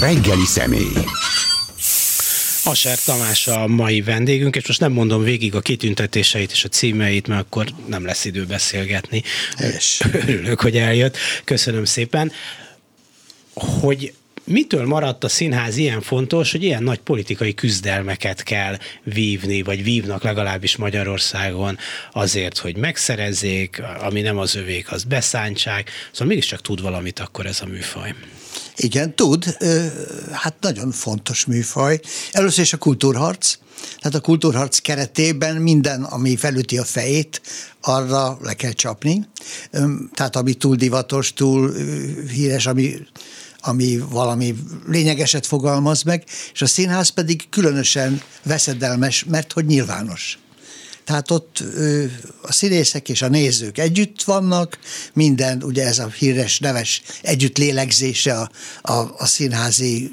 reggeli személy. Aser Tamás a mai vendégünk, és most nem mondom végig a kitüntetéseit és a címeit, mert akkor nem lesz idő beszélgetni. És. Örülök, hogy eljött. Köszönöm szépen. Hogy mitől maradt a színház ilyen fontos, hogy ilyen nagy politikai küzdelmeket kell vívni, vagy vívnak legalábbis Magyarországon azért, hogy megszerezzék, ami nem az övék, az beszántsák. Szóval mégiscsak tud valamit akkor ez a műfaj. Igen, tud. Hát nagyon fontos műfaj. Először is a kultúrharc. Tehát a kultúrharc keretében minden, ami felüti a fejét, arra le kell csapni. Tehát ami túl divatos, túl híres, ami ami valami lényegeset fogalmaz meg, és a színház pedig különösen veszedelmes, mert hogy nyilvános. Tehát ott a színészek és a nézők együtt vannak, minden, ugye ez a híres, neves együtt lélegzése a, a, a színházi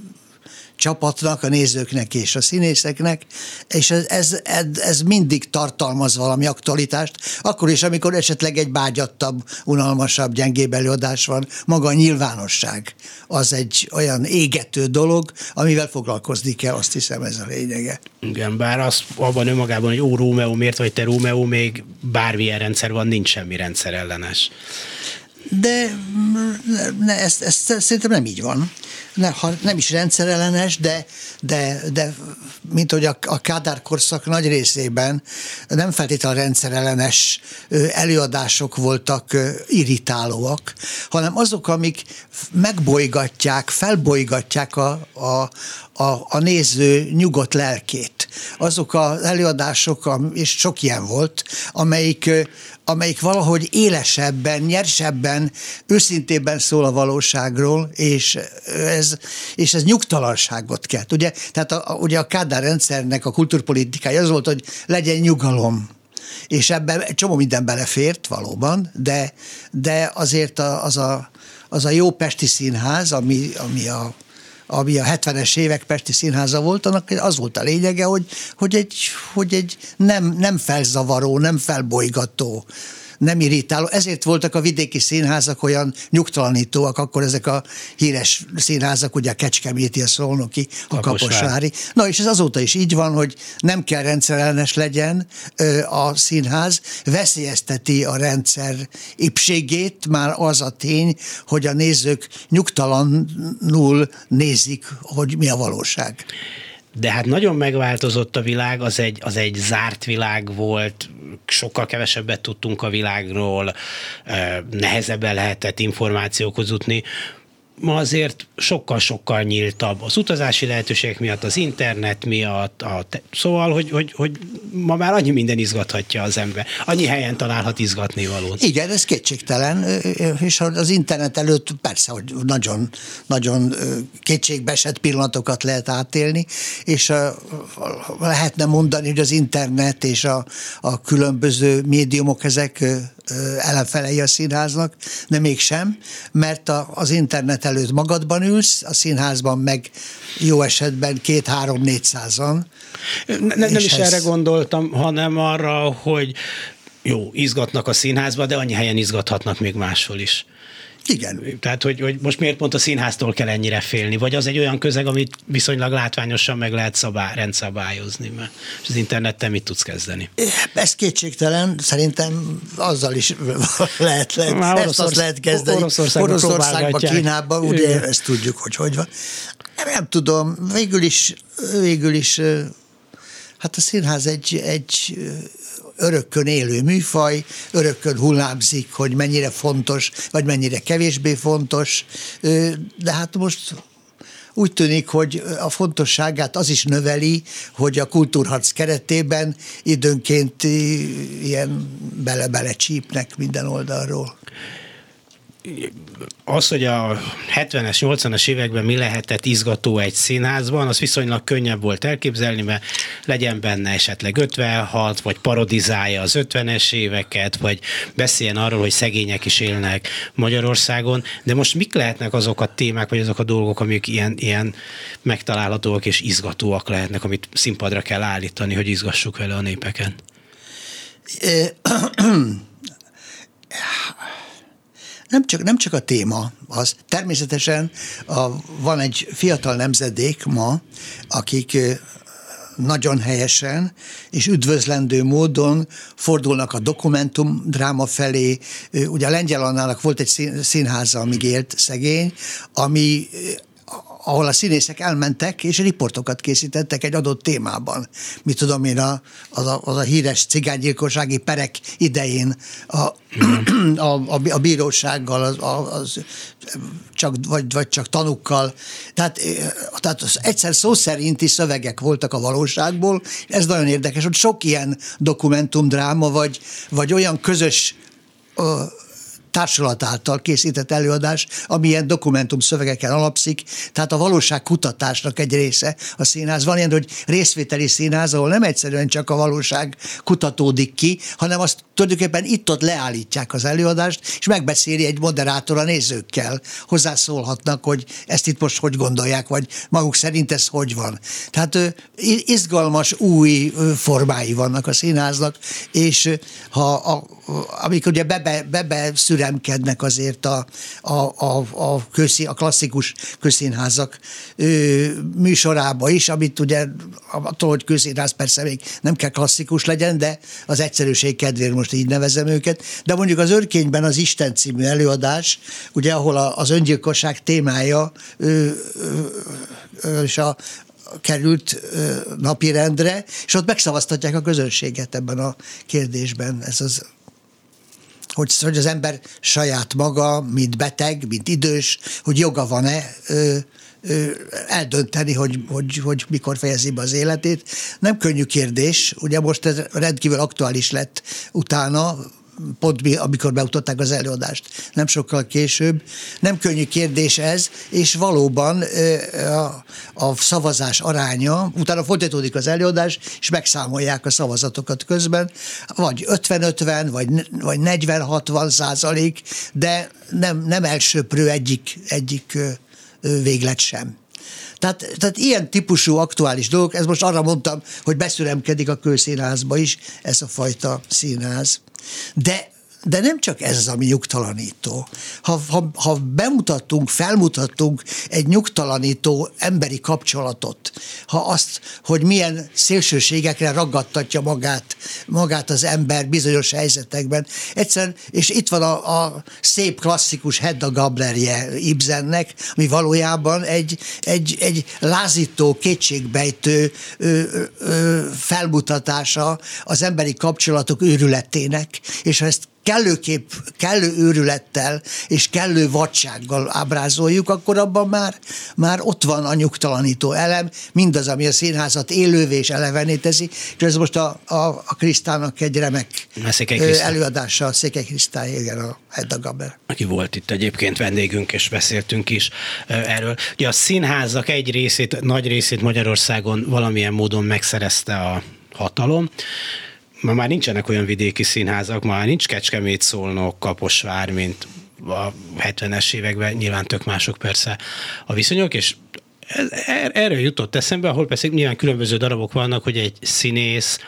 csapatnak, a nézőknek és a színészeknek, és ez, ez, ez, mindig tartalmaz valami aktualitást, akkor is, amikor esetleg egy bágyattabb, unalmasabb, gyengébb előadás van, maga a nyilvánosság az egy olyan égető dolog, amivel foglalkozni kell, azt hiszem ez a lényege. Igen, bár az abban önmagában, hogy ó, Rómeó, miért vagy te Rómeó, még bármilyen rendszer van, nincs semmi rendszer ellenes. De ne, ez, ez szerintem nem így van ne, ha nem is rendszerellenes, de, de, de mint hogy a, a Kádár korszak nagy részében nem feltétlenül rendszerellenes előadások voltak irritálóak, hanem azok, amik megbolygatják, felbolygatják a, a, a, a néző nyugodt lelkét. Azok az előadások, és sok ilyen volt, amelyik, amelyik valahogy élesebben, nyersebben, őszintébben szól a valóságról, és ez, és ez nyugtalanságot kelt. Ugye? Tehát a, ugye a Kádár rendszernek a kulturpolitikája az volt, hogy legyen nyugalom, és ebben csomó minden belefért valóban, de, de azért az, a, az a jó Pesti Színház, ami, ami a ami a 70-es évek Pesti Színháza volt, annak az volt a lényege, hogy, hogy egy, hogy egy nem, nem felzavaró, nem felbolygató, nem irritáló. Ezért voltak a vidéki színházak olyan nyugtalanítóak, akkor ezek a híres színházak, ugye a Kecskeméti, a Szolnoki, a Kaposvári. Na és ez azóta is így van, hogy nem kell rendszerellenes legyen a színház, veszélyezteti a rendszer ipségét, már az a tény, hogy a nézők nyugtalanul nézik, hogy mi a valóság de hát nagyon megváltozott a világ, az egy, az egy zárt világ volt, sokkal kevesebbet tudtunk a világról, nehezebben lehetett információkhoz jutni ma azért sokkal-sokkal nyíltabb az utazási lehetőségek miatt, az internet miatt, a te- szóval, hogy, hogy, hogy ma már annyi minden izgathatja az ember. Annyi helyen találhat izgatni valót. Igen, ez kétségtelen, és az internet előtt persze, hogy nagyon, nagyon kétségbesett pillanatokat lehet átélni, és lehetne mondani, hogy az internet és a, a különböző médiumok ezek ellenfelei a színháznak, de mégsem, mert a, az internet előtt magadban ülsz, a színházban meg jó esetben két-három-négyszázan. Ne, nem is ez... erre gondoltam, hanem arra, hogy jó, izgatnak a színházba, de annyi helyen izgathatnak még máshol is. Igen. Tehát, hogy, hogy most miért pont a színháztól kell ennyire félni? Vagy az egy olyan közeg, amit viszonylag látványosan meg lehet szabály, rendszabályozni? Mert és az internettel mit tudsz kezdeni? Ez kétségtelen, szerintem azzal is lehet, lehet Már ezt azt lehet kezdeni. Oroszországban, Oroszországban Kínában, ugye Igen. ezt tudjuk, hogy hogy van. Nem, nem tudom, végül is, végül is hát a színház egy, egy örökkön élő műfaj, örökkön hullámzik, hogy mennyire fontos, vagy mennyire kevésbé fontos, de hát most úgy tűnik, hogy a fontosságát az is növeli, hogy a kultúrharc keretében időnként ilyen bele-bele csípnek minden oldalról az, hogy a 70-es, 80-as években mi lehetett izgató egy színházban, az viszonylag könnyebb volt elképzelni, mert legyen benne esetleg 56, vagy parodizálja az 50-es éveket, vagy beszéljen arról, hogy szegények is élnek Magyarországon, de most mik lehetnek azok a témák, vagy azok a dolgok, amik ilyen, ilyen megtalálhatóak és izgatóak lehetnek, amit színpadra kell állítani, hogy izgassuk vele a népeken? nem csak, nem csak a téma az. Természetesen a, van egy fiatal nemzedék ma, akik nagyon helyesen és üdvözlendő módon fordulnak a dokumentum dráma felé. Ugye a Lengyel Annának volt egy színháza, amíg élt szegény, ami ahol a színészek elmentek, és riportokat készítettek egy adott témában. Mit tudom én, a, az, a, az a híres cigánygyilkossági perek idején a, a, a, a bírósággal, az, az, csak, vagy, vagy csak tanukkal. Tehát, tehát az egyszer szó szerinti szövegek voltak a valóságból. Ez nagyon érdekes, hogy sok ilyen dokumentumdráma, vagy, vagy olyan közös társulat által készített előadás, ami ilyen dokumentum szövegeken alapszik, tehát a valóság kutatásnak egy része a színház. Van ilyen, hogy részvételi színház, ahol nem egyszerűen csak a valóság kutatódik ki, hanem azt tulajdonképpen itt-ott leállítják az előadást, és megbeszéli egy moderátor a nézőkkel. Hozzászólhatnak, hogy ezt itt most hogy gondolják, vagy maguk szerint ez hogy van. Tehát izgalmas új formái vannak a színháznak, és ha a, amik ugye bebe, bebe szüremkednek azért a, a, a, a, közi, a klasszikus közszínházak ö, műsorába is, amit ugye attól, hogy közszínház persze még nem kell klasszikus legyen, de az egyszerűség kedvéért most így nevezem őket. De mondjuk az Örkényben az Isten című előadás, ugye ahol a, az öngyilkosság témája ö, ö, ö, és a, került napirendre, és ott megszavaztatják a közönséget ebben a kérdésben. Ez az hogy, hogy az ember saját maga, mint beteg, mint idős, hogy joga van-e ö, ö, eldönteni, hogy, hogy, hogy mikor fejezi be az életét. Nem könnyű kérdés, ugye most ez rendkívül aktuális lett utána, pont amikor beutották az előadást, nem sokkal később. Nem könnyű kérdés ez, és valóban a, a szavazás aránya, utána folytatódik az előadás, és megszámolják a szavazatokat közben, vagy 50-50, vagy, vagy 40-60 százalék, de nem, nem elsőprő egyik, egyik véglet sem. Tehát, tehát ilyen típusú aktuális dolgok, ez most arra mondtam, hogy beszüremkedik a kőszínházba is ez a fajta színház. De de nem csak ez az, ami nyugtalanító. Ha, ha, ha bemutattunk, felmutattunk egy nyugtalanító emberi kapcsolatot, ha azt, hogy milyen szélsőségekre ragadtatja magát, magát az ember bizonyos helyzetekben, egyszerűen, és itt van a, a szép klasszikus Hedda Gablerje Ibsennek, ami valójában egy, egy, egy lázító, kétségbejtő ö, ö, felmutatása az emberi kapcsolatok őrületének, és ha ezt kellőképp, kellő őrülettel és kellő vadsággal ábrázoljuk, akkor abban már, már ott van a nyugtalanító elem, mindaz, ami a színházat élővé és elevené teszi, és ez most a, a, a Krisztának egy remek előadása, a Székely Krisztály, igen, a Hedda Gaber. Aki volt itt egyébként vendégünk, és beszéltünk is erről. Ugye a színházak egy részét, nagy részét Magyarországon valamilyen módon megszerezte a hatalom, ma már nincsenek olyan vidéki színházak, már nincs Kecskemét, Szolnok, Kaposvár, mint a 70-es években, nyilván tök mások persze a viszonyok, és er-, erről jutott eszembe, ahol persze nyilván különböző darabok vannak, hogy egy színész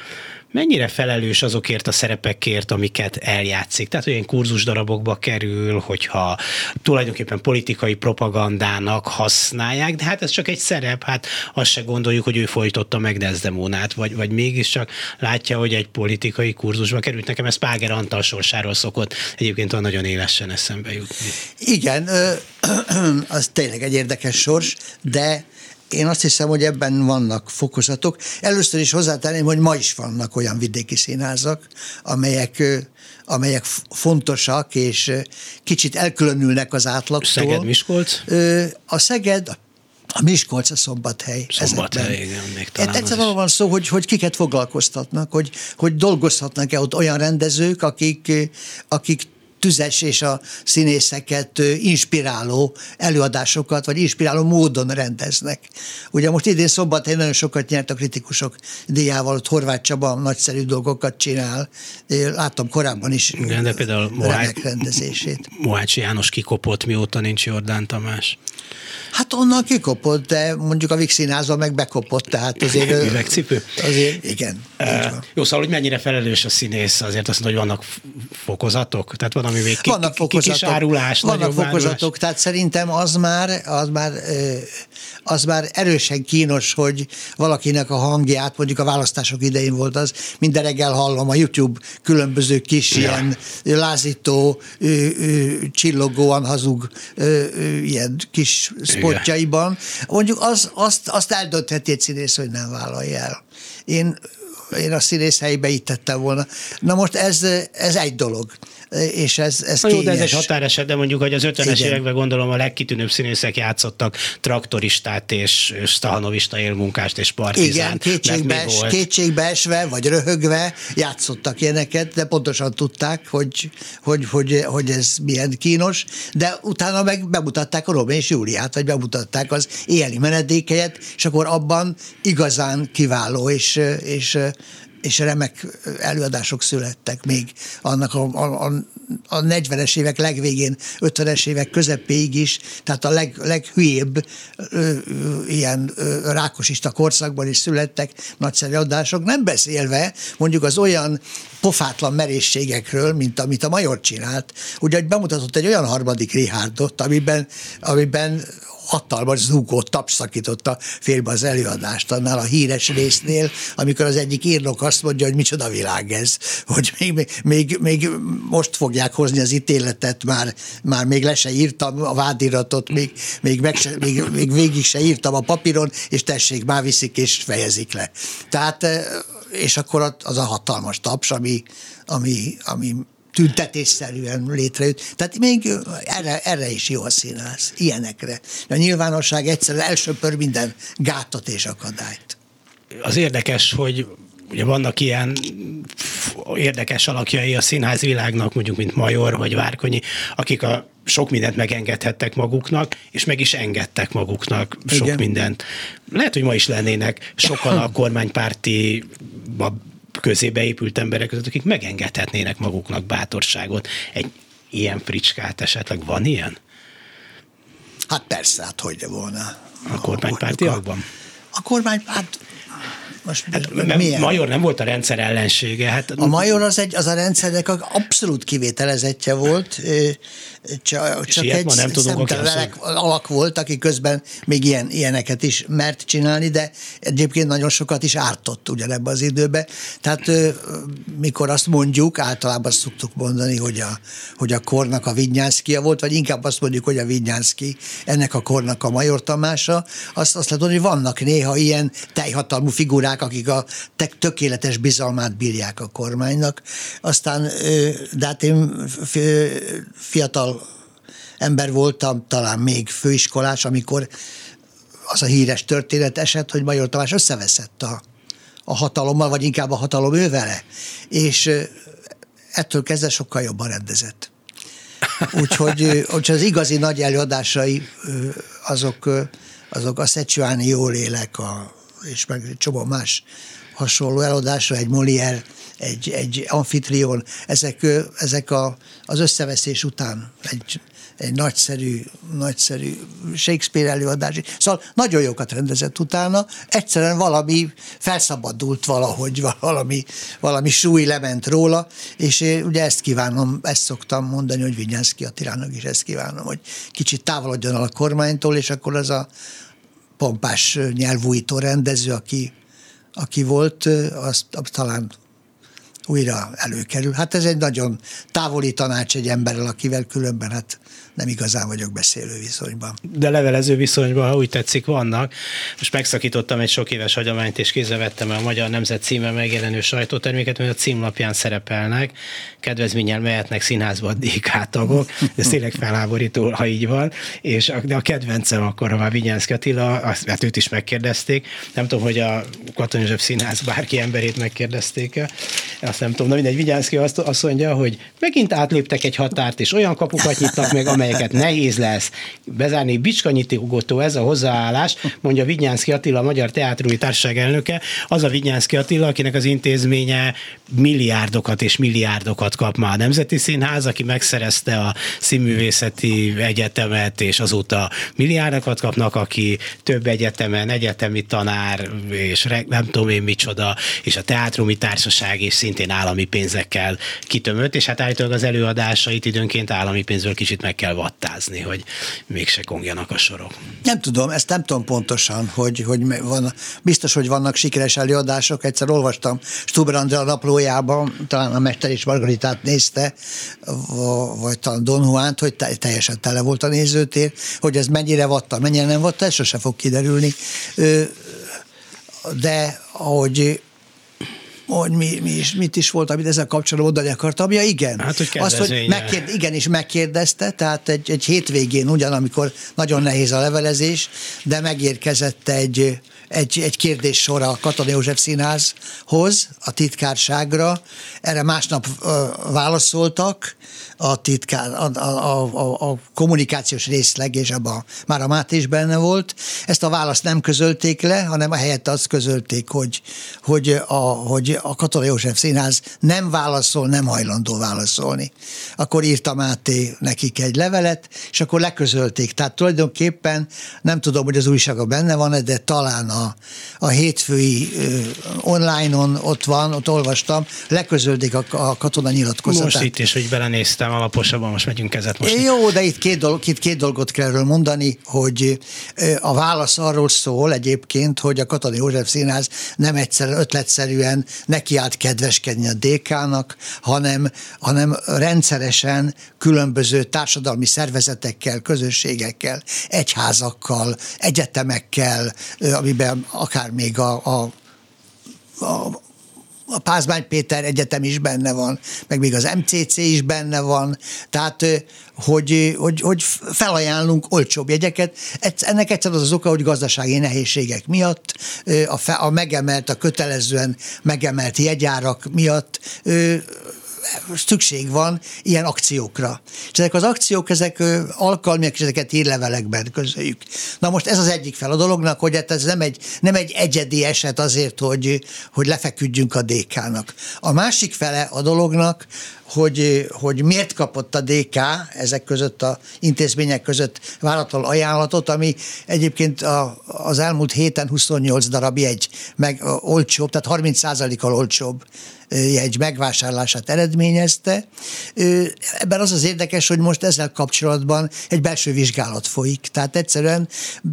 mennyire felelős azokért a szerepekért, amiket eljátszik. Tehát olyan kurzus darabokba kerül, hogyha tulajdonképpen politikai propagandának használják, de hát ez csak egy szerep, hát azt se gondoljuk, hogy ő folytotta meg Desdemónát, vagy, vagy mégiscsak látja, hogy egy politikai kurzusba került. Nekem ez Páger Antal sorsáról szokott egyébként olyan nagyon élesen eszembe jutni. Igen, az tényleg egy érdekes sors, de én azt hiszem, hogy ebben vannak fokozatok. Először is hozzátenném, hogy ma is vannak olyan vidéki színházak, amelyek amelyek fontosak, és kicsit elkülönülnek az átlagtól. Szeged, Miskolc? A Szeged, a Miskolc, a Szombathely. Szombathely, igen, még talán Egyszerűen van szó, hogy, hogy kiket foglalkoztatnak, hogy, hogy dolgozhatnak-e ott olyan rendezők, akik, akik tüzes és a színészeket inspiráló előadásokat, vagy inspiráló módon rendeznek. Ugye most idén szombathely nagyon sokat nyert a kritikusok díjával, ott Horváth Csaba nagyszerű dolgokat csinál. Láttam korábban is Igen, de például Mohács, rendezését. Mohács János kikopott, mióta nincs Jordán Tamás. Hát onnan kikopott, de mondjuk a Vix színházban meg bekopott, tehát azért... Üvegcipő? Azért, igen. Uh, jó, szóval, hogy mennyire felelős a színész, azért azt mondja, hogy vannak fokozatok? Tehát van, ami még ki, vannak fokozatok, kis árulás, vannak fokozatok, árulás. tehát szerintem az már, az már, az már erősen kínos, hogy valakinek a hangját, mondjuk a választások idején volt az, minden reggel hallom a YouTube különböző kis ja. ilyen lázító, csillogóan hazug ilyen kis spotjaiban. Mondjuk az, azt, azt eldöntheti egy színész, hogy nem vállalja el. Én én a színész helyébe itt tettem volna. Na most ez, ez egy dolog és ez, ez jó, de ez egy határeset, de mondjuk, hogy az 50-es években gondolom a legkitűnőbb színészek játszottak traktoristát és stahanovista élmunkást és partizán. Igen, kétségbe, es, kétségbe esve, vagy röhögve játszottak ilyeneket, de pontosan tudták, hogy, hogy, hogy, hogy ez milyen kínos, de utána meg bemutatták a Romeo és Júliát, vagy bemutatták az éjjeli menedékelyet, és akkor abban igazán kiváló és, és és remek előadások születtek még annak a, a, a 40-es évek legvégén, 50-es évek közepéig is, tehát a leg, leghülyébb ö, ö, ilyen ö, rákosista korszakban is születtek nagyszerű adások, nem beszélve mondjuk az olyan pofátlan merészségekről, mint amit a Major csinált. Ugye bemutatott egy olyan harmadik Richardot, amiben, amiben hatalmas zúgó taps szakította félbe az előadást annál a híres résznél, amikor az egyik írnok azt mondja, hogy micsoda világ ez, hogy még, még, még most fogják hozni az ítéletet, már, már még le se írtam a vádiratot, még, még, meg se, még, még végig se írtam a papíron, és tessék, már viszik és fejezik le. Tehát eh, és akkor az a hatalmas taps, ami, ami, ami tüntetésszerűen létrejött. Tehát még erre, erre is jó a színház, ilyenekre. A nyilvánosság egyszerűen elsöpör minden gátat és akadályt. Az érdekes, hogy ugye vannak ilyen érdekes alakjai a színház világnak, mondjuk, mint Major vagy Várkonyi, akik a sok mindent megengedhettek maguknak, és meg is engedtek maguknak sok Igen. mindent. Lehet, hogy ma is lennének sokan a kormánypárti közébe épült emberek között, akik megengedhetnének maguknak bátorságot. Egy ilyen fricskát esetleg van ilyen? Hát persze, hát hogy volna. A kormánypártiakban? A kormánypárt most hát, nem, Major nem volt a rendszer ellensége. Hát, a Major az, egy, az a rendszernek abszolút kivételezetje volt, csak, csak egy ma nem tudunk alak volt, aki közben még ilyen, ilyeneket is mert csinálni, de egyébként nagyon sokat is ártott ugyanebben az időben. Tehát mikor azt mondjuk, általában azt szoktuk mondani, hogy a, hogy a kornak a Vinyánszkia volt, vagy inkább azt mondjuk, hogy a Vinyánszki ennek a kornak a Major Tamása, azt, azt lehet hogy vannak néha ilyen teljhatalmú figurák, akik a tökéletes bizalmát bírják a kormánynak. Aztán, de hát én fiatal ember voltam, talán még főiskolás, amikor az a híres történet esett, hogy Major Tamás összeveszett a, a hatalommal, vagy inkább a hatalom ővele, és ettől kezdve sokkal jobban rendezett. Úgyhogy, úgyhogy az igazi nagy előadásai azok, azok a Szecsuáni jól élek, a, és meg egy csomó más hasonló előadásra, egy Molière, egy, egy amfitrion, ezek, ezek a, az összeveszés után egy egy nagyszerű, nagyszerű Shakespeare előadás. Szóval nagyon jókat rendezett utána, egyszerűen valami felszabadult valahogy, valami, valami súly lement róla, és én ugye ezt kívánom, ezt szoktam mondani, hogy Vinyánszki Attilának is ezt kívánom, hogy kicsit távolodjon a kormánytól, és akkor az a pompás nyelvújító rendező, aki, aki volt, azt, azt talán újra előkerül. Hát ez egy nagyon távoli tanács egy emberrel, akivel különben hát nem igazán vagyok beszélő viszonyban. De levelező viszonyban, ha úgy tetszik, vannak. Most megszakítottam egy sok éves hagyományt, és kézrevettem a Magyar Nemzet címe megjelenő sajtóterméket, mert a címlapján szerepelnek, kedvezménnyel mehetnek színházba a DK tagok, ez tényleg felháborító, ha így van, és a, de a kedvencem akkor, ha már Vinyánszki Attila, azt, hát őt is megkérdezték, nem tudom, hogy a Katona József Színház bárki emberét megkérdezték-e, azt nem tudom, na mindegy, Vinyánszki azt, azt mondja, hogy megint átléptek egy határt, és olyan kapukat nyitnak meg, amely amelyeket nehéz lesz bezárni. Bicskanyitogotó ez a hozzáállás, mondja Vigyánszki Attila, a Magyar Teátrumi Társaság elnöke, az a Vigyánszki Attila, akinek az intézménye milliárdokat és milliárdokat kap már a Nemzeti Színház, aki megszerezte a Színművészeti Egyetemet, és azóta milliárdokat kapnak, aki több egyetemen, egyetemi tanár, és nem tudom én micsoda, és a Teátrumi Társaság is szintén állami pénzekkel kitömött, és hát állítólag az előadásait időnként állami pénzből kicsit meg kell vattázni, hogy mégse kongjanak a sorok. Nem tudom, ezt nem tudom pontosan, hogy, hogy van, biztos, hogy vannak sikeres előadások. Egyszer olvastam Stuber Andrea naplójában, talán a Mester és Margaritát nézte, vagy talán Don Juan-t, hogy teljesen tele volt a nézőtér, hogy ez mennyire vatta, mennyire nem vatta, ez sose fog kiderülni. De ahogy hogy mi, mi is, mit is volt, amit ezzel kapcsolatban mondani akartam. Ja, igen. Hát, hogy Azt, hogy megkérd, igen, és megkérdezte, tehát egy, egy hétvégén ugyan, amikor nagyon nehéz a levelezés, de megérkezett egy, egy, egy kérdés sor a Katona József Színházhoz, a titkárságra. Erre másnap ö, válaszoltak, a titkár, a, a, a, a kommunikációs részleg, és abban már a Máté is benne volt. Ezt a választ nem közölték le, hanem a helyett azt közölték, hogy, hogy, a, hogy a Katona József Színház nem válaszol, nem hajlandó válaszolni. Akkor írta Máté nekik egy levelet, és akkor leközölték. Tehát tulajdonképpen nem tudom, hogy az újsága benne van de talán a, a hétfői online-on ott van, ott olvastam, leközölték a, a katona nyilatkozatát. Most itt is, hogy belenéztem szerintem alaposabban most megyünk kezet most. Jó, de itt két, dolog, itt két dolgot kell erről mondani, hogy a válasz arról szól egyébként, hogy a Katona József Színház nem egyszer ötletszerűen nekiállt kedveskedni a DK-nak, hanem, hanem rendszeresen különböző társadalmi szervezetekkel, közösségekkel, egyházakkal, egyetemekkel, amiben akár még a, a a, a Pázmány Péter Egyetem is benne van, meg még az MCC is benne van, tehát hogy, hogy, hogy felajánlunk olcsóbb jegyeket. Ennek egyszer az az oka, hogy gazdasági nehézségek miatt, a, fe, a megemelt, a kötelezően megemelt jegyárak miatt szükség van ilyen akciókra. És ezek az akciók, ezek alkalmiak, és ezeket hírlevelekben közöljük. Na most ez az egyik fel a dolognak, hogy hát ez nem egy, nem egy egyedi eset azért, hogy, hogy lefeküdjünk a DK-nak. A másik fele a dolognak, hogy, hogy miért kapott a DK ezek között a intézmények között váratlan ajánlatot, ami egyébként a, az elmúlt héten 28 darab jegy, meg olcsóbb, tehát 30%-kal olcsóbb jegy megvásárlását eredményezte. Ebben az az érdekes, hogy most ezzel kapcsolatban egy belső vizsgálat folyik. Tehát egyszerűen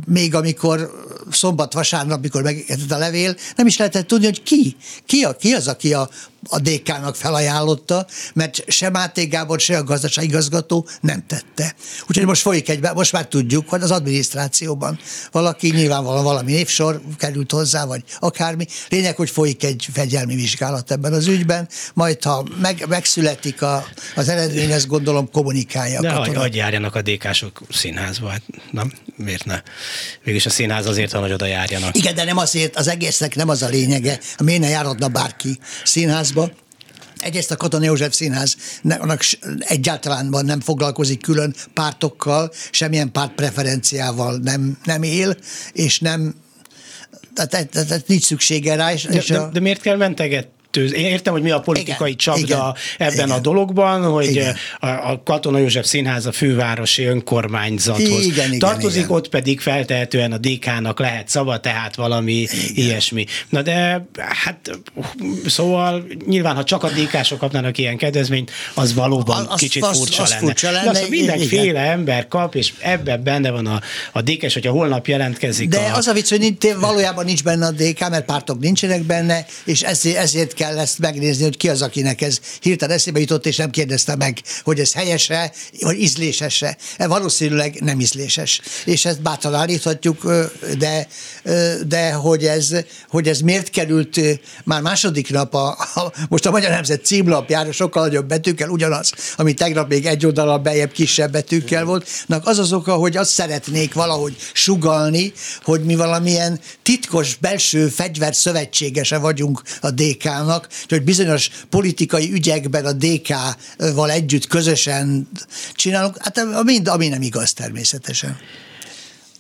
még amikor szombat, vasárnap, mikor megérkezett a levél, nem is lehetett tudni, hogy ki, ki, a, ki az, aki a a DK-nak felajánlotta, mert se Máté Gábor, se a gazdaságigazgató nem tette. Úgyhogy most folyik egy, most már tudjuk, hogy az adminisztrációban valaki nyilvánvalóan valami névsor került hozzá, vagy akármi. Lényeg, hogy folyik egy fegyelmi vizsgálat ebben az ügyben, majd ha meg, megszületik a, az eredmény, ezt gondolom kommunikálja. De hagy, hagy járjanak a DK-sok színházba, hát nem, miért ne? Végülis a színház azért van, hogy oda járjanak. Igen, de nem azért, az egésznek nem az a lényege, miért ne járatna bárki színház színházba. Egyrészt a Katona József Színház annak egyáltalán nem foglalkozik külön pártokkal, semmilyen párt preferenciával nem, nem él, és nem tehát, tehát, tehát nincs szüksége rá. És, de, és a... de, de miért kell menteget, kettő. Én értem, hogy mi a politikai igen, csapda igen, ebben igen, a dologban, hogy igen. A, a Katona József Színház a fővárosi önkormányzathoz igen, tartozik, igen. ott pedig feltehetően a DK-nak lehet szava, tehát valami igen. ilyesmi. Na de hát szóval nyilván, ha csak a DK-sok kapnának ilyen kedvezményt, az valóban az, kicsit az, furcsa az lenne. Furcsa lenne. De az, mindenféle igen. ember kap, és ebben benne van a, a DK-s, hogyha holnap jelentkezik. De a... az a vicc, hogy nincs, valójában nincs benne a DK, mert pártok nincsenek benne, és ezért, ezért kell kell ezt megnézni, hogy ki az, akinek ez hirtelen eszébe jutott, és nem kérdezte meg, hogy ez helyese, vagy ízlésese. E valószínűleg nem ízléses. És ezt bátran állíthatjuk, de, de hogy, ez, hogy ez miért került már második nap, a, a, most a Magyar Nemzet címlapjára sokkal nagyobb betűkkel, ugyanaz, ami tegnap még egy oldalon bejebb kisebb betűkkel volt, az az oka, hogy azt szeretnék valahogy sugalni, hogy mi valamilyen titkos belső fegyver szövetségese vagyunk a DK-nak, DK-nak, hogy bizonyos politikai ügyekben a DK-val együtt közösen csinálunk, hát mind, ami nem igaz természetesen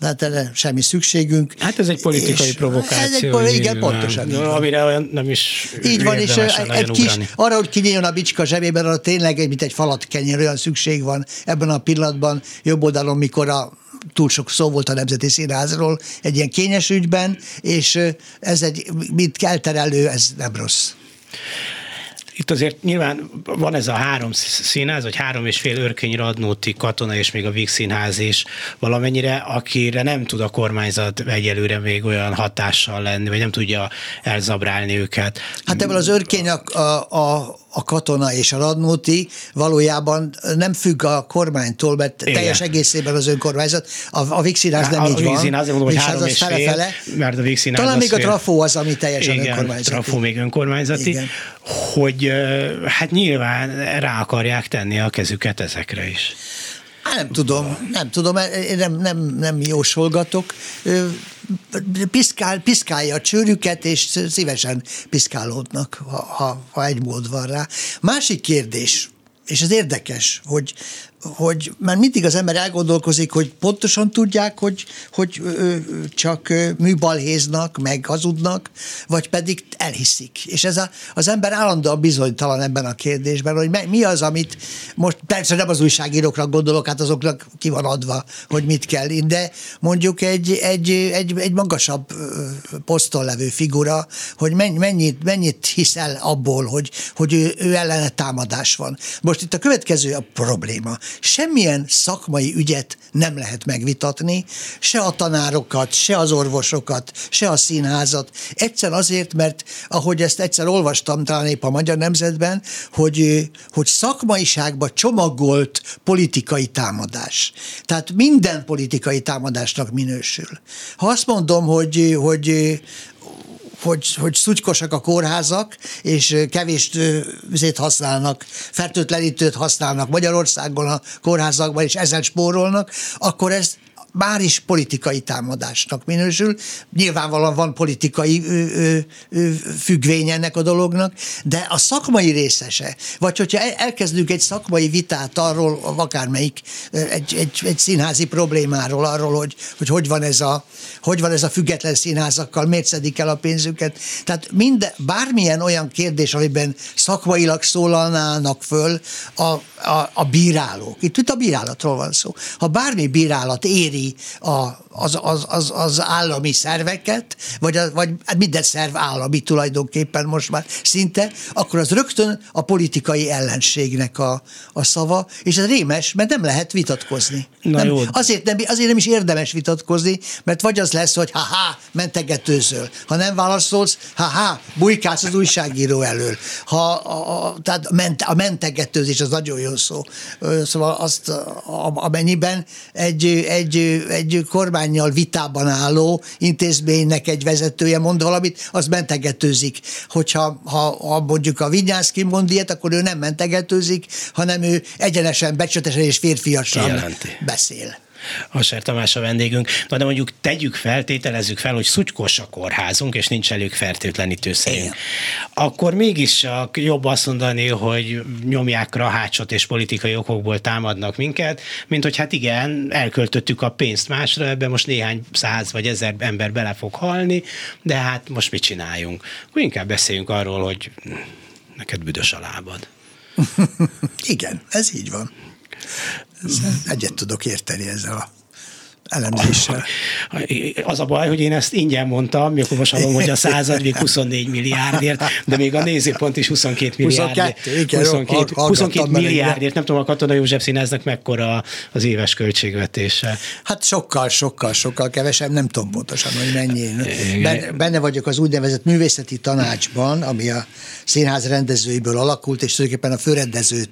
hát erre semmi szükségünk. Hát ez egy politikai provokáció. Ez egy, igen, pontosan. Nem, amire olyan nem is Így van, és egy kis, arra, hogy kinyíljon a bicska zsebében, arra tényleg, mint egy falat kenyér, olyan szükség van ebben a pillanatban, jobb oldalon, mikor a túl sok szó volt a Nemzeti Színházról egy ilyen kényes ügyben, és ez egy, mint kelterelő, ez nem rossz. Itt azért nyilván van ez a három színház, vagy három és fél örkény radnóti katona, és még a Víg színház is valamennyire, akire nem tud a kormányzat egyelőre még olyan hatással lenni, vagy nem tudja elzabrálni őket. Hát ebből az örkény a, a, a katona és a radnóti valójában nem függ a kormánytól, mert Igen. teljes egészében az önkormányzat. A, a Vixinás nem a, így a van. A mondom, hogy három és fél, fele. mert a Vixinás Talán még fél. a Trafó az, ami teljesen Igen, önkormányzati. Trafó még önkormányzati, Igen. Hogy hát nyilván rá akarják tenni a kezüket ezekre is. Nem tudom, nem tudom, én nem, nem, nem jósolgatok. Piszkál, piszkálja a csőrüket, és szívesen piszkálódnak, ha, ha, ha egy mód van rá. Másik kérdés, és ez érdekes, hogy hogy már mindig az ember elgondolkozik, hogy pontosan tudják, hogy, hogy csak műbalhéznak, meg hazudnak, vagy pedig elhiszik. És ez a, az ember állandóan bizonytalan ebben a kérdésben, hogy mi az, amit most persze nem az újságírókra gondolok, hát azoknak ki van adva, hogy mit kell, de mondjuk egy, egy, egy, egy magasabb poszton levő figura, hogy mennyit, mennyit hiszel abból, hogy, hogy ő, ő ellene támadás van. Most itt a következő a probléma semmilyen szakmai ügyet nem lehet megvitatni, se a tanárokat, se az orvosokat, se a színházat. Egyszer azért, mert ahogy ezt egyszer olvastam talán épp a Magyar Nemzetben, hogy, hogy szakmaiságba csomagolt politikai támadás. Tehát minden politikai támadásnak minősül. Ha azt mondom, hogy, hogy hogy, hogy szutykosak a kórházak, és kevés vizét használnak, fertőtlenítőt használnak Magyarországon a kórházakban, és ezen spórolnak, akkor ez már is politikai támadásnak minősül. Nyilvánvalóan van politikai ö, ö, függvény ennek a dolognak, de a szakmai részese, vagy hogyha elkezdünk egy szakmai vitát arról, akármelyik, egy, egy, egy színházi problémáról, arról, hogy, hogy hogy van ez a, hogy van ez a független színházakkal, miért szedik el a pénzüket. Tehát minden, bármilyen olyan kérdés, amiben szakmailag szólalnának föl a, a, a bírálók. Itt, itt a bírálatról van szó. Ha bármi bírálat éri a, az, az, az, az állami szerveket, vagy, a, vagy hát minden szerv állami tulajdonképpen most már szinte, akkor az rögtön a politikai ellenségnek a, a szava, és ez rémes, mert nem lehet vitatkozni. Na nem, jó. Azért, nem, azért nem is érdemes vitatkozni, mert vagy az lesz, hogy ha-ha, mentegetőzöl. Ha nem válaszolsz, ha-ha, bujkálsz az újságíró elől. Ha, a, a, tehát ment, a mentegetőzés az nagyon jó szó. Szóval azt, amennyiben egy, egy, egy kormány kormányjal vitában álló intézménynek egy vezetője mond valamit, az mentegetőzik. Hogyha ha, ha mondjuk a Vinyánszki mond ilyet, akkor ő nem mentegetőzik, hanem ő egyenesen, becsületesen és férfiasan beszél. Asser Tamás a vendégünk. Na de mondjuk tegyük fel, tételezzük fel, hogy szutykos a kórházunk, és nincs elég fertőtlenítőszerünk. Akkor mégis jobb azt mondani, hogy nyomják rahácsot és politikai okokból támadnak minket, mint hogy hát igen, elköltöttük a pénzt másra, ebben most néhány száz vagy ezer ember bele fog halni, de hát most mit csináljunk? Akkor inkább beszéljünk arról, hogy neked büdös a lábad. igen, ez így van. Egyet tudok érteni ezzel a elemzéssel. Az a baj, hogy én ezt ingyen mondtam, mikor most hallom, hogy a század még 24 milliárdért, de még a nézőpont is 22 milliárdért. 22, igen, 22, 22 milliárdért, nem tudom, a Katona József Színeznek mekkora az éves költségvetése. Hát sokkal, sokkal, sokkal kevesebb, nem tudom pontosan, hogy mennyi. Benne vagyok az úgynevezett művészeti tanácsban, ami a színház rendezőiből alakult, és tulajdonképpen a főrendezőt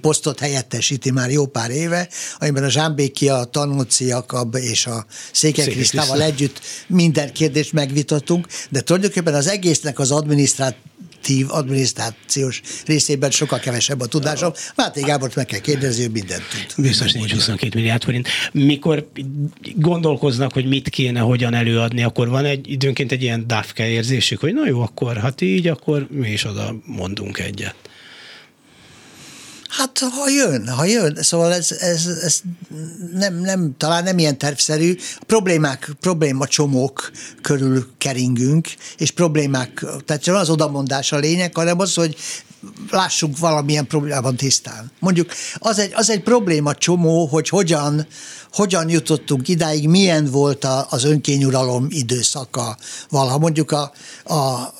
posztot helyettesíti már jó pár éve, amiben a Zsámbéki, a Tanóci Jakab és a Székely Krisztával együtt minden kérdést megvitatunk, de tulajdonképpen az egésznek az adminisztrát administratív, adminisztrációs részében sokkal kevesebb a tudásom. Máté Gábort meg kell kérdezni, ő mindent tud. Biztos nincs 22 milliárd forint. Mikor gondolkoznak, hogy mit kéne, hogyan előadni, akkor van egy időnként egy ilyen dafke érzésük, hogy na jó, akkor hát így, akkor mi is oda mondunk egyet. Hát, ha jön, ha jön. Szóval ez, ez, ez nem, nem, talán nem ilyen tervszerű. Problémák, probléma csomók körül keringünk, és problémák, tehát csak az odamondás a lényeg, hanem az, hogy lássunk valamilyen problémában tisztán. Mondjuk az egy, az egy probléma csomó, hogy hogyan, hogyan jutottunk idáig, milyen volt az önkényuralom időszaka valaha. Mondjuk a, a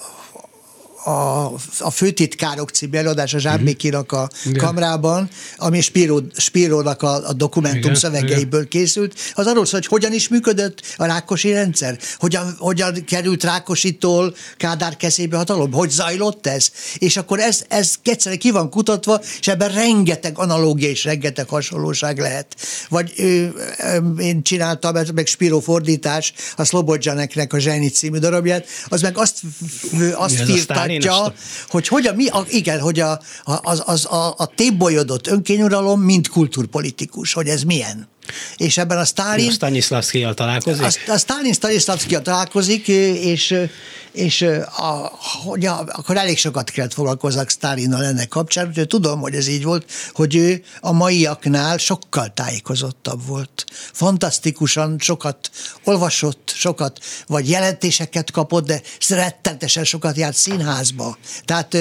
a, a főtitkárok című előadás a Zsámbékinak a Igen. kamrában, ami Spiro, Spirónak a, a dokumentum Igen. szövegeiből készült, az arról szól, hogy hogyan is működött a Rákosi rendszer, hogyan, hogyan került Rákositól Kádár kezébe hatalom, hogy zajlott ez, és akkor ez, ez egyszerűen ki van kutatva, és ebben rengeteg analógia és rengeteg hasonlóság lehet. Vagy ö, ö, én csináltam, meg Spiro fordítás, a Szlobodzsaneknek a Zseni című darabját, az meg azt, azt írta, mutatja, hogy hogyan, mi, a, igen, hogy a, az, az, a, a tébolyodott önkényuralom, mint kulturpolitikus, hogy ez milyen. És ebben a Stalin... A találkozik? A, a Stanislavski-jal találkozik, és és a, hogy a, akkor elég sokat kellett foglalkozzak Stalinnal ennek kapcsán, úgyhogy tudom, hogy ez így volt, hogy ő a maiaknál sokkal tájékozottabb volt. Fantasztikusan sokat olvasott, sokat, vagy jelentéseket kapott, de rettentesen sokat járt színházba. Tehát,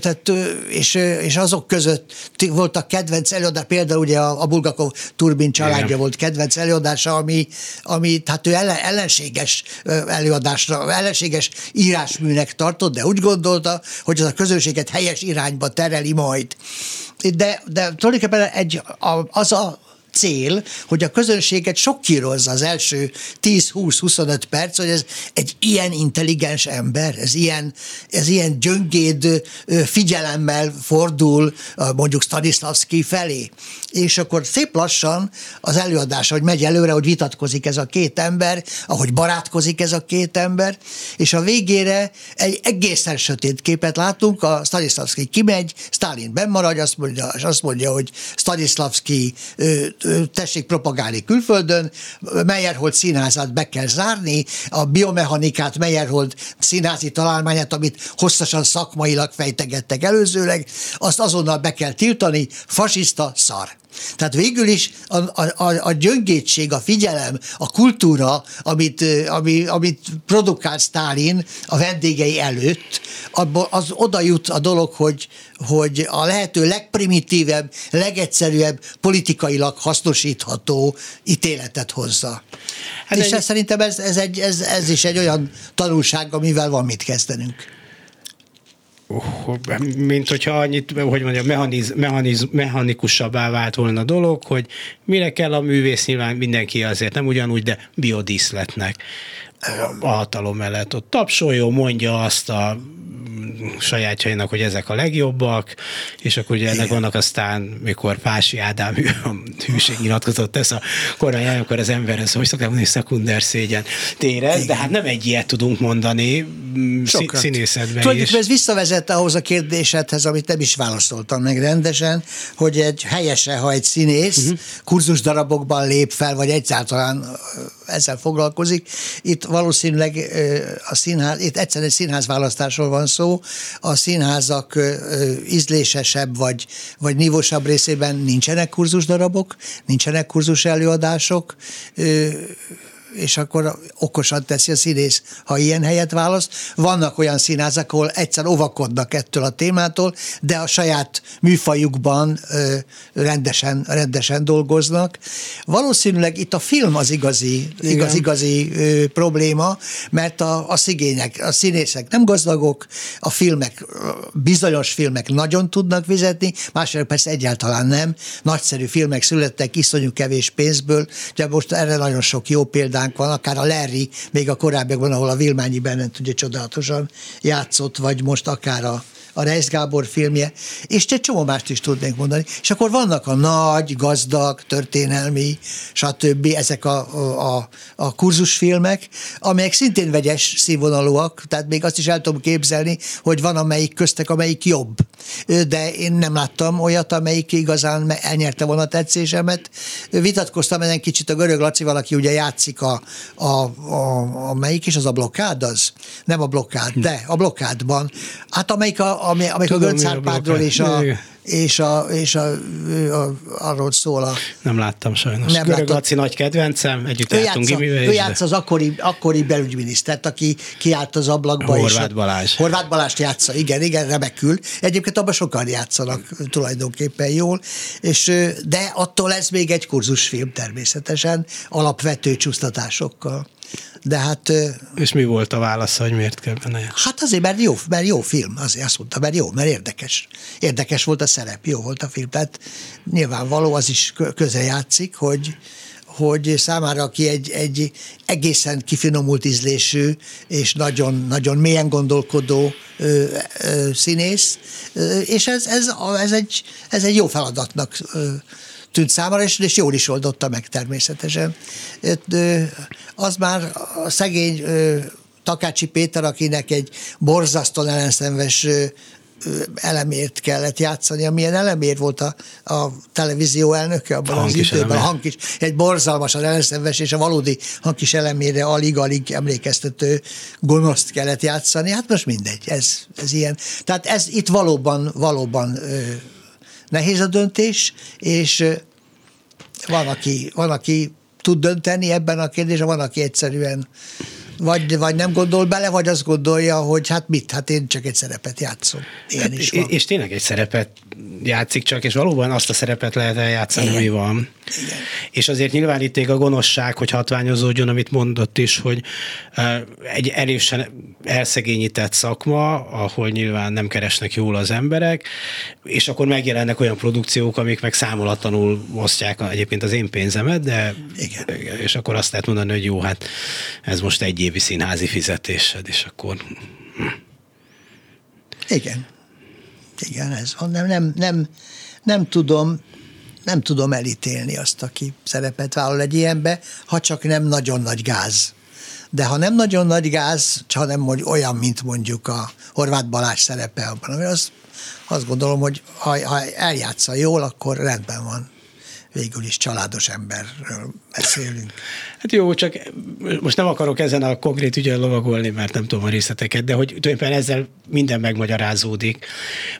tehát és, és azok között voltak kedvenc előadás, például ugye a, a Bulgakov Turbin családja Igen. volt kedvenc előadása, ami, ami tehát ő ellen, ellenséges előadásra, ellenséges szükséges írásműnek tartott, de úgy gondolta, hogy az a közönséget helyes irányba tereli majd. De, de tulajdonképpen egy, az a cél, hogy a közönséget sokkírozza az első 10-20-25 perc, hogy ez egy ilyen intelligens ember, ez ilyen, ez ilyen gyöngéd figyelemmel fordul mondjuk Stanislavski felé. És akkor szép lassan az előadás, hogy megy előre, hogy vitatkozik ez a két ember, ahogy barátkozik ez a két ember, és a végére egy egészen sötét képet látunk, a Stanislavski kimegy, Stalin bennmaradj, azt mondja, és azt mondja, hogy Stanislavski tessék propagálni külföldön, Meyerhold színházat be kell zárni, a biomechanikát, Meyerhold színházi találmányát, amit hosszasan szakmailag fejtegettek előzőleg, azt azonnal be kell tiltani, fasiszta szar. Tehát végül is a, a, a gyöngétség, a figyelem, a kultúra, amit, ami, amit produkál Stálin a vendégei előtt, abból az oda jut a dolog, hogy, hogy a lehető legprimitívebb, legegyszerűbb, politikailag hasznosítható ítéletet hozza. Hát És egy... ez, szerintem ez, ez, egy, ez, ez is egy olyan tanulság, amivel van mit kezdenünk mint hogyha annyit, hogy mondjam, mechaniz, mechaniz, mechanikusabbá vált volna a dolog, hogy mire kell a művész, nyilván mindenki azért nem ugyanúgy, de biodíszletnek a hatalom mellett ott tapsoljon, mondja azt a sajátjainak, hogy ezek a legjobbak, és akkor ugye ennek vannak aztán, mikor Pási Ádám hűség nyilatkozott tesz a korai akkor az ember, ez hogy szokták mondani, szekunder szégyen térez, de hát nem egy ilyet tudunk mondani mm, Sokat. színészetben Tudjuk, ez visszavezet ahhoz a kérdésedhez, amit nem is válaszoltam meg rendesen, hogy egy helyese, ha egy színész uh-huh. kurzus darabokban lép fel, vagy egyáltalán ezzel foglalkozik. Itt valószínűleg a színház, itt egyszerűen egy színház választásról van szó, a színházak ízlésesebb vagy, vagy nívósabb részében nincsenek kurzus darabok, nincsenek kurzus előadások, és akkor okosan teszi a színész, ha ilyen helyet választ. Vannak olyan színházak, ahol egyszer óvakodnak ettől a témától, de a saját műfajukban ö, rendesen, rendesen dolgoznak. Valószínűleg itt a film az igazi, igaz, igazi ö, probléma, mert a, a szigények, a színészek nem gazdagok, a filmek, bizonyos filmek nagyon tudnak fizetni, másrészt persze egyáltalán nem. Nagyszerű filmek születtek iszonyú kevés pénzből, de most erre nagyon sok jó példán példánk van, akár a Larry, még a korábbiakban, ahol a Vilmányi Bennett ugye csodálatosan játszott, vagy most akár a a Reis Gábor filmje, és egy csomó mást is tudnék mondani. És akkor vannak a nagy, gazdag, történelmi, stb. ezek a, a, a kurzusfilmek, amelyek szintén vegyes színvonalúak, tehát még azt is el tudom képzelni, hogy van amelyik köztek, amelyik jobb. De én nem láttam olyat, amelyik igazán elnyerte volna a tetszésemet. Vitatkoztam ezen kicsit a görög Lacival, aki ugye játszik a, a, a, a melyik is, az a blokkád az? Nem a blokkád, de a blokkádban. Hát amelyik a, amelyik Tudom, a Göncárpádról és a, és, a, és a, a, arról szól a... Nem láttam sajnos. Nem Görög Laci nagy kedvencem, együtt ő jártunk játsza, Ő játsz az akkori, akkori belügyminisztert, aki kiállt az ablakba. Horváth és Balázs. Horváth Balázs játsza, igen, igen, remekül. Egyébként abban sokan játszanak tulajdonképpen jól, és, de attól ez még egy kurzusfilm természetesen, alapvető csúsztatásokkal. De hát... És mi volt a válasz, hogy miért kell benne Hát azért, mert jó, mert jó film, azért azt mondta, mert jó, mert érdekes. Érdekes volt a szerep, jó volt a film. Tehát nyilvánvaló az is köze játszik, hogy, hogy számára, aki egy, egy egészen kifinomult ízlésű és nagyon, nagyon mélyen gondolkodó ö, ö, színész, ö, és ez, ez, ez, egy, ez egy jó feladatnak ö, tűnt számára, és, és jól is oldotta meg természetesen. Az már a szegény Takácsi Péter, akinek egy borzasztóan ellenszenves elemért kellett játszani, amilyen elemért volt a, a televízió elnöke abban az időben, a hangkis, egy borzalmasan ellenszenves és a valódi hangkis elemére alig-alig emlékeztető gonoszt kellett játszani. Hát most mindegy, ez, ez ilyen. Tehát ez itt valóban, valóban nehéz a döntés, és van, aki, van, aki tud dönteni ebben a kérdésben, van, aki egyszerűen vagy, vagy nem gondol bele, vagy azt gondolja, hogy hát mit, hát én csak egy szerepet játszom. Ilyen is van. És tényleg egy szerepet játszik csak, és valóban azt a szerepet lehet eljátszani, Igen. ami van. Igen. És azért nyilván itt a gonoszság, hogy hatványozódjon, amit mondott is, hogy egy erősen elszegényített szakma, ahol nyilván nem keresnek jól az emberek, és akkor megjelennek olyan produkciók, amik meg számolatlanul osztják egyébként az én pénzemet, de Igen. és akkor azt lehet mondani, hogy jó, hát ez most egy évi színházi fizetésed, és akkor... Igen. Igen, ez van. Nem, nem, nem, nem tudom, nem tudom elítélni azt, aki szerepet vállal egy ilyenbe, ha csak nem nagyon nagy gáz. De ha nem nagyon nagy gáz, hanem olyan, mint mondjuk a Horváth Balázs szerepe abban, az, azt gondolom, hogy ha, ha eljátsza jól, akkor rendben van végül is családos emberről beszélünk. Hát jó, csak most nem akarok ezen a konkrét ügyen lovagolni, mert nem tudom a részleteket, de hogy tulajdonképpen ezzel minden megmagyarázódik,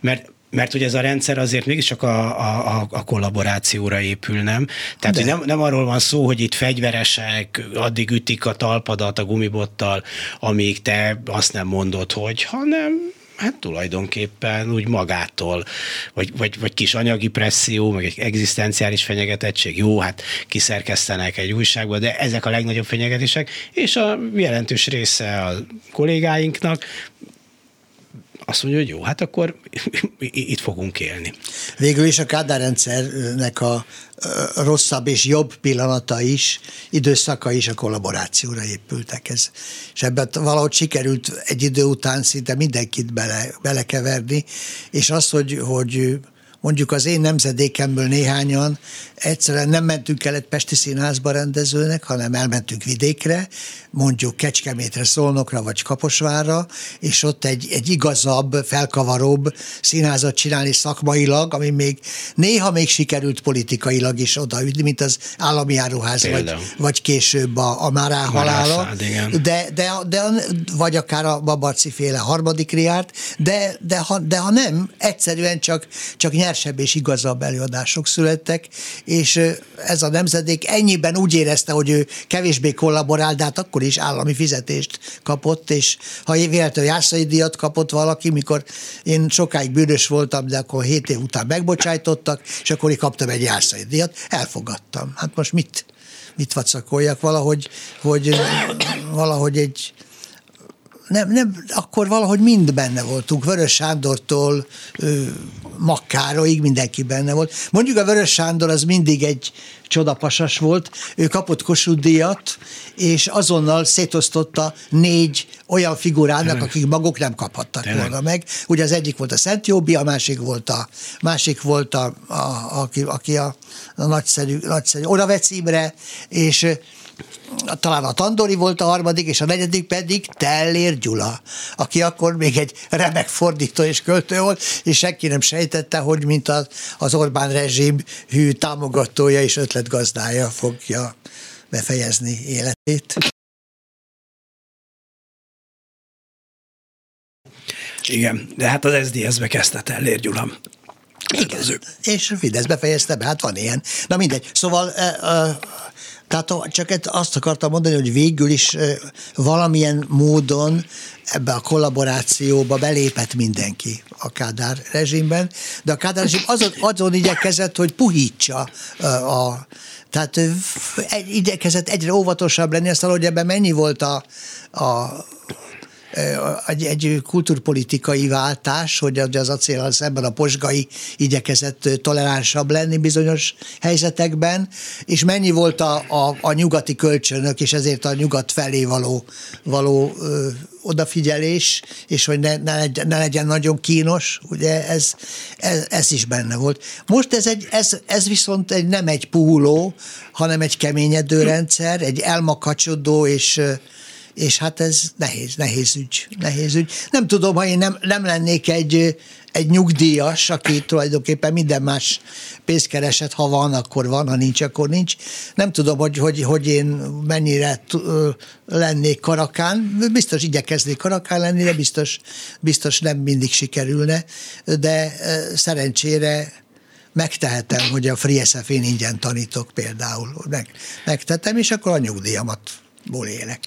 mert mert ugye ez a rendszer azért mégiscsak a, a, a kollaborációra épül, nem? Tehát hogy nem, nem arról van szó, hogy itt fegyveresek addig ütik a talpadat a gumibottal, amíg te azt nem mondod, hogy, hanem hát tulajdonképpen úgy magától, vagy, vagy, vagy kis anyagi presszió, meg egy egzisztenciális fenyegetettség, jó, hát kiszerkesztenek egy újságba, de ezek a legnagyobb fenyegetések, és a jelentős része a kollégáinknak azt mondja, hogy jó, hát akkor itt fogunk élni. Végül is a Kádár rendszernek a rosszabb és jobb pillanata is, időszaka is a kollaborációra épültek. Ez, és ebben valahogy sikerült egy idő után szinte mindenkit bele, belekeverni, és az, hogy, hogy mondjuk az én nemzedékemből néhányan egyszerűen nem mentünk el egy Pesti Színházba rendezőnek, hanem elmentünk vidékre, mondjuk Kecskemétre, Szolnokra vagy Kaposvárra, és ott egy, egy igazabb, felkavaróbb színházat csinálni szakmailag, ami még néha még sikerült politikailag is odaütni, mint az állami áruház, vagy, vagy később a, a Márá halála, de, de, de, vagy akár a Babarci féle harmadik riárt, de, de, ha, de ha nem, egyszerűen csak, csak nyersebb és igazabb előadások születtek, és ez a nemzedék ennyiben úgy érezte, hogy ő kevésbé kollaborál, de hát akkor is állami fizetést kapott, és ha véletlenül járszai díjat kapott valaki, mikor én sokáig bűnös voltam, de akkor hét év után megbocsájtottak, és akkor én kaptam egy járszai díjat, elfogadtam. Hát most mit, mit vacakoljak? Valahogy, hogy, valahogy egy nem, nem, akkor valahogy mind benne voltunk, Vörös Sándortól Makkároig mindenki benne volt. Mondjuk a Vörös Sándor az mindig egy csodapasas volt, ő kapott Kossuth díjat, és azonnal szétosztotta négy olyan figurának, Tényleg. akik maguk nem kaphattak Tényleg. volna meg. Ugye az egyik volt a Szent Jóbi, a másik volt a, másik volt a, a, a aki, aki a, a nagyszerű, nagyszerű Oravec Imre, és talán a Tandori volt a harmadik, és a negyedik pedig Tellér Gyula, aki akkor még egy remek fordító és költő volt, és senki nem sejtette, hogy mint az, az Orbán rezsim hű támogatója és ötletgazdája fogja befejezni életét. Igen, de hát az SZDSZ-be kezdte Tellér Gyula. Igen, és Fidesz befejezte be, hát van ilyen. Na mindegy. Szóval tehát csak azt akartam mondani, hogy végül is valamilyen módon ebbe a kollaborációba belépett mindenki a Kádár rezsimben, de a Kádár rezsim azon, azon igyekezett, hogy puhítsa a, tehát igyekezett egyre óvatosabb lenni, aztán, hogy ebben mennyi volt a, a egy, egy kulturpolitikai váltás, hogy az acél szemben a posgai igyekezett toleránsabb lenni bizonyos helyzetekben, és mennyi volt a, a, a nyugati kölcsönök, és ezért a nyugat felé való, való ö, odafigyelés, és hogy ne, ne, legyen, ne legyen nagyon kínos, ugye ez, ez, ez is benne volt. Most ez, egy, ez, ez viszont egy, nem egy puhuló, hanem egy keményedő rendszer, egy elmakacsodó és és hát ez nehéz, nehéz ügy, nehéz ügy. Nem tudom, ha én nem, nem lennék egy, egy nyugdíjas, aki tulajdonképpen minden más pénzt keresett, ha van, akkor van, ha nincs, akkor nincs. Nem tudom, hogy, hogy, hogy én mennyire lennék karakán, biztos igyekeznék karakán lenni, de biztos, biztos nem mindig sikerülne, de szerencsére megtehetem, hogy a Free SF-én ingyen tanítok például. Meg, megtetem, és akkor a nyugdíjamat ból élek.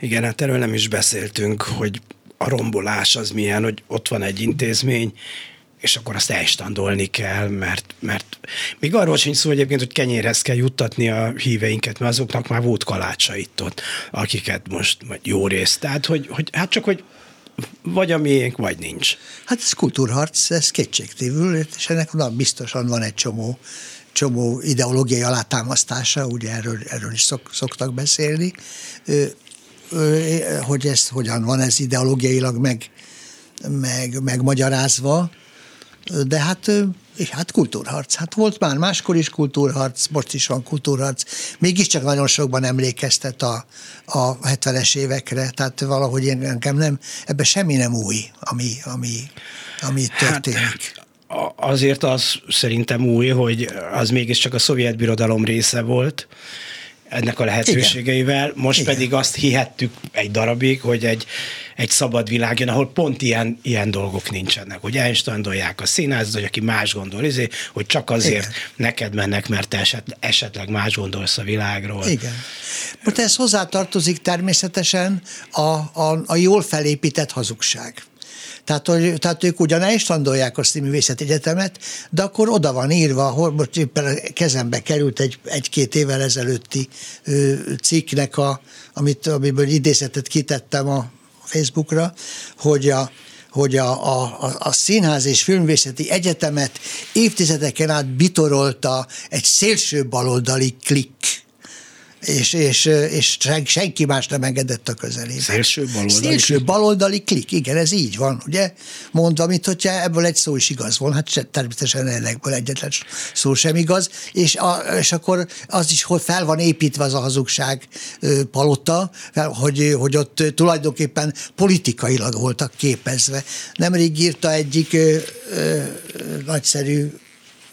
Igen, hát erről nem is beszéltünk, hogy a rombolás az milyen, hogy ott van egy intézmény, és akkor azt elstandolni kell, mert, mert még arról sincs szó egyébként, hogy kenyérhez kell juttatni a híveinket, mert azoknak már volt kalácsa itt ott, akiket most vagy jó részt. Tehát, hogy, hogy hát csak, hogy vagy a miénk, vagy nincs. Hát ez kultúrharc, ez kétségtévül, és ennek na, biztosan van egy csomó csomó ideológiai alátámasztása, ugye erről, erről is szok, szoktak beszélni hogy ez hogyan van ez ideológiailag meg, meg, megmagyarázva, de hát, és hát kultúrharc. Hát volt már máskor is kultúrharc, most is van kultúrharc. Mégiscsak nagyon sokban emlékeztet a, a 70-es évekre, tehát valahogy én nekem nem, ebben semmi nem új, ami, ami, ami történik. Hát, azért az szerintem új, hogy az mégiscsak a szovjet birodalom része volt, ennek a lehetőségeivel. Igen. Most Igen. pedig azt hihettük egy darabig, hogy egy, egy szabad világ jön, ahol pont ilyen, ilyen dolgok nincsenek, hogy elstandolják a színházat, hogy aki más gondol, izé, hogy csak azért Igen. neked mennek, mert te eset, esetleg más gondolsz a világról. Igen. Most ez hozzátartozik természetesen a, a, a jól felépített hazugság. Tehát, hogy, tehát ők ugyan el is a Színművészeti Egyetemet, de akkor oda van írva, hogy most éppen kezembe került egy, egy-két évvel ezelőtti ö, cikknek, a, amit, amiből idézetet kitettem a Facebookra, hogy a, hogy a, a, a Színház és Filmvészeti Egyetemet évtizedeken át bitorolta egy szélső baloldali klik és, és, és senki más nem engedett a közelébe. Szélső baloldali Szélső baloldali klik, igen, ez így van, ugye? Mondva, mint hogyha ebből egy szó is igaz volna, hát természetesen ennek egyetlen szó sem igaz, és, a, és akkor az is, hogy fel van építve az a hazugság palota, hogy, hogy ott tulajdonképpen politikailag voltak képezve. Nemrég írta egyik ö, ö, nagyszerű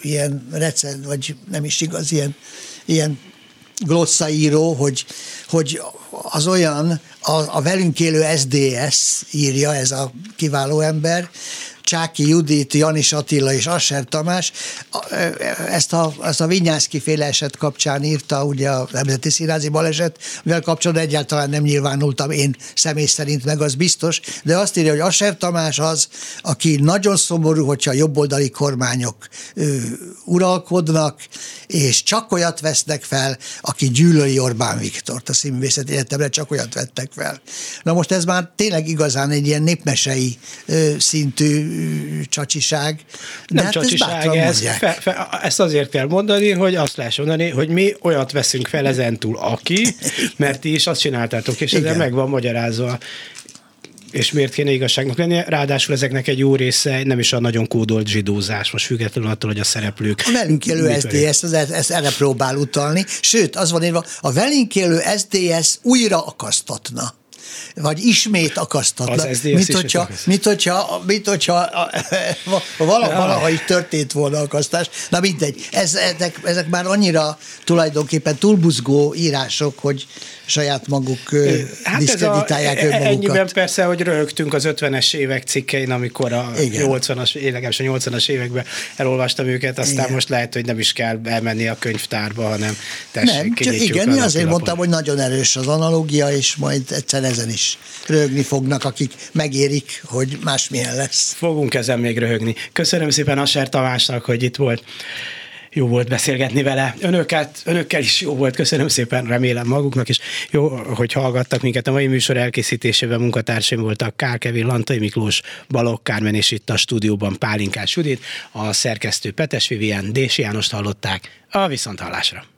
ilyen recen, vagy nem is igaz, ilyen, ilyen glossaíró, hogy, hogy az olyan, a, a velünk élő SDS írja, ez a kiváló ember, Csáki Judit, Janis Attila és Asser Tamás ezt a, ezt a Vinyászki féle eset kapcsán írta ugye a Nemzeti Színházi Baleset, mivel kapcsolatban egyáltalán nem nyilvánultam én személy szerint, meg az biztos, de azt írja, hogy Asser Tamás az, aki nagyon szomorú, hogyha jobboldali kormányok ő, uralkodnak, és csak olyat vesznek fel, aki gyűlöli Orbán Viktort. A színművészeti egyetemre csak olyat vettek fel. Na most ez már tényleg igazán egy ilyen népmesei ö, szintű csacsiság. De nem hát csacsiság, ez, ez fe, fe, ezt azért kell mondani, hogy azt lehessen mondani, hogy mi olyat veszünk fel ezentúl, aki, mert ti is azt csináltátok, és ezzel meg van magyarázva. És miért kéne igazságnak lennie? Ráadásul ezeknek egy jó része nem is a nagyon kódolt zsidózás, most függetlenül attól, hogy a szereplők... A velünk élő SDS az, ez erre próbál utalni, sőt, az van írva, a velünk élő SDS újra akasztatna vagy ismét akasztatna. Az mint, hogyha, mint, hogyha, mint hogyha valaha is történt volna akasztás. Na mindegy, ez, ezek, ezek már annyira tulajdonképpen túlbuzgó írások, hogy saját maguk hát diszkreditálják önmagukat. Ennyiben persze, hogy rögtünk az 50-es évek cikkein, amikor a 80-as, legalábbis a 80-as években elolvastam őket, aztán igen. most lehet, hogy nem is kell elmenni a könyvtárba, hanem tessék, nem, csak igen, mi azért mondtam, hogy nagyon erős az analógia, és majd egyszer ezen is rögni fognak, akik megérik, hogy másmilyen lesz. Fogunk ezen még röhögni. Köszönöm szépen Aser Tamásnak, hogy itt volt jó volt beszélgetni vele. Önöket, önökkel is jó volt, köszönöm szépen, remélem maguknak is. Jó, hogy hallgattak minket. A mai műsor elkészítésében munkatársaim voltak Kárkevin, Lantai Miklós, Balogh Kármen és itt a stúdióban Pálinkás Judit, a szerkesztő Petes Vivien, Dési Jánost hallották. A viszonthallásra.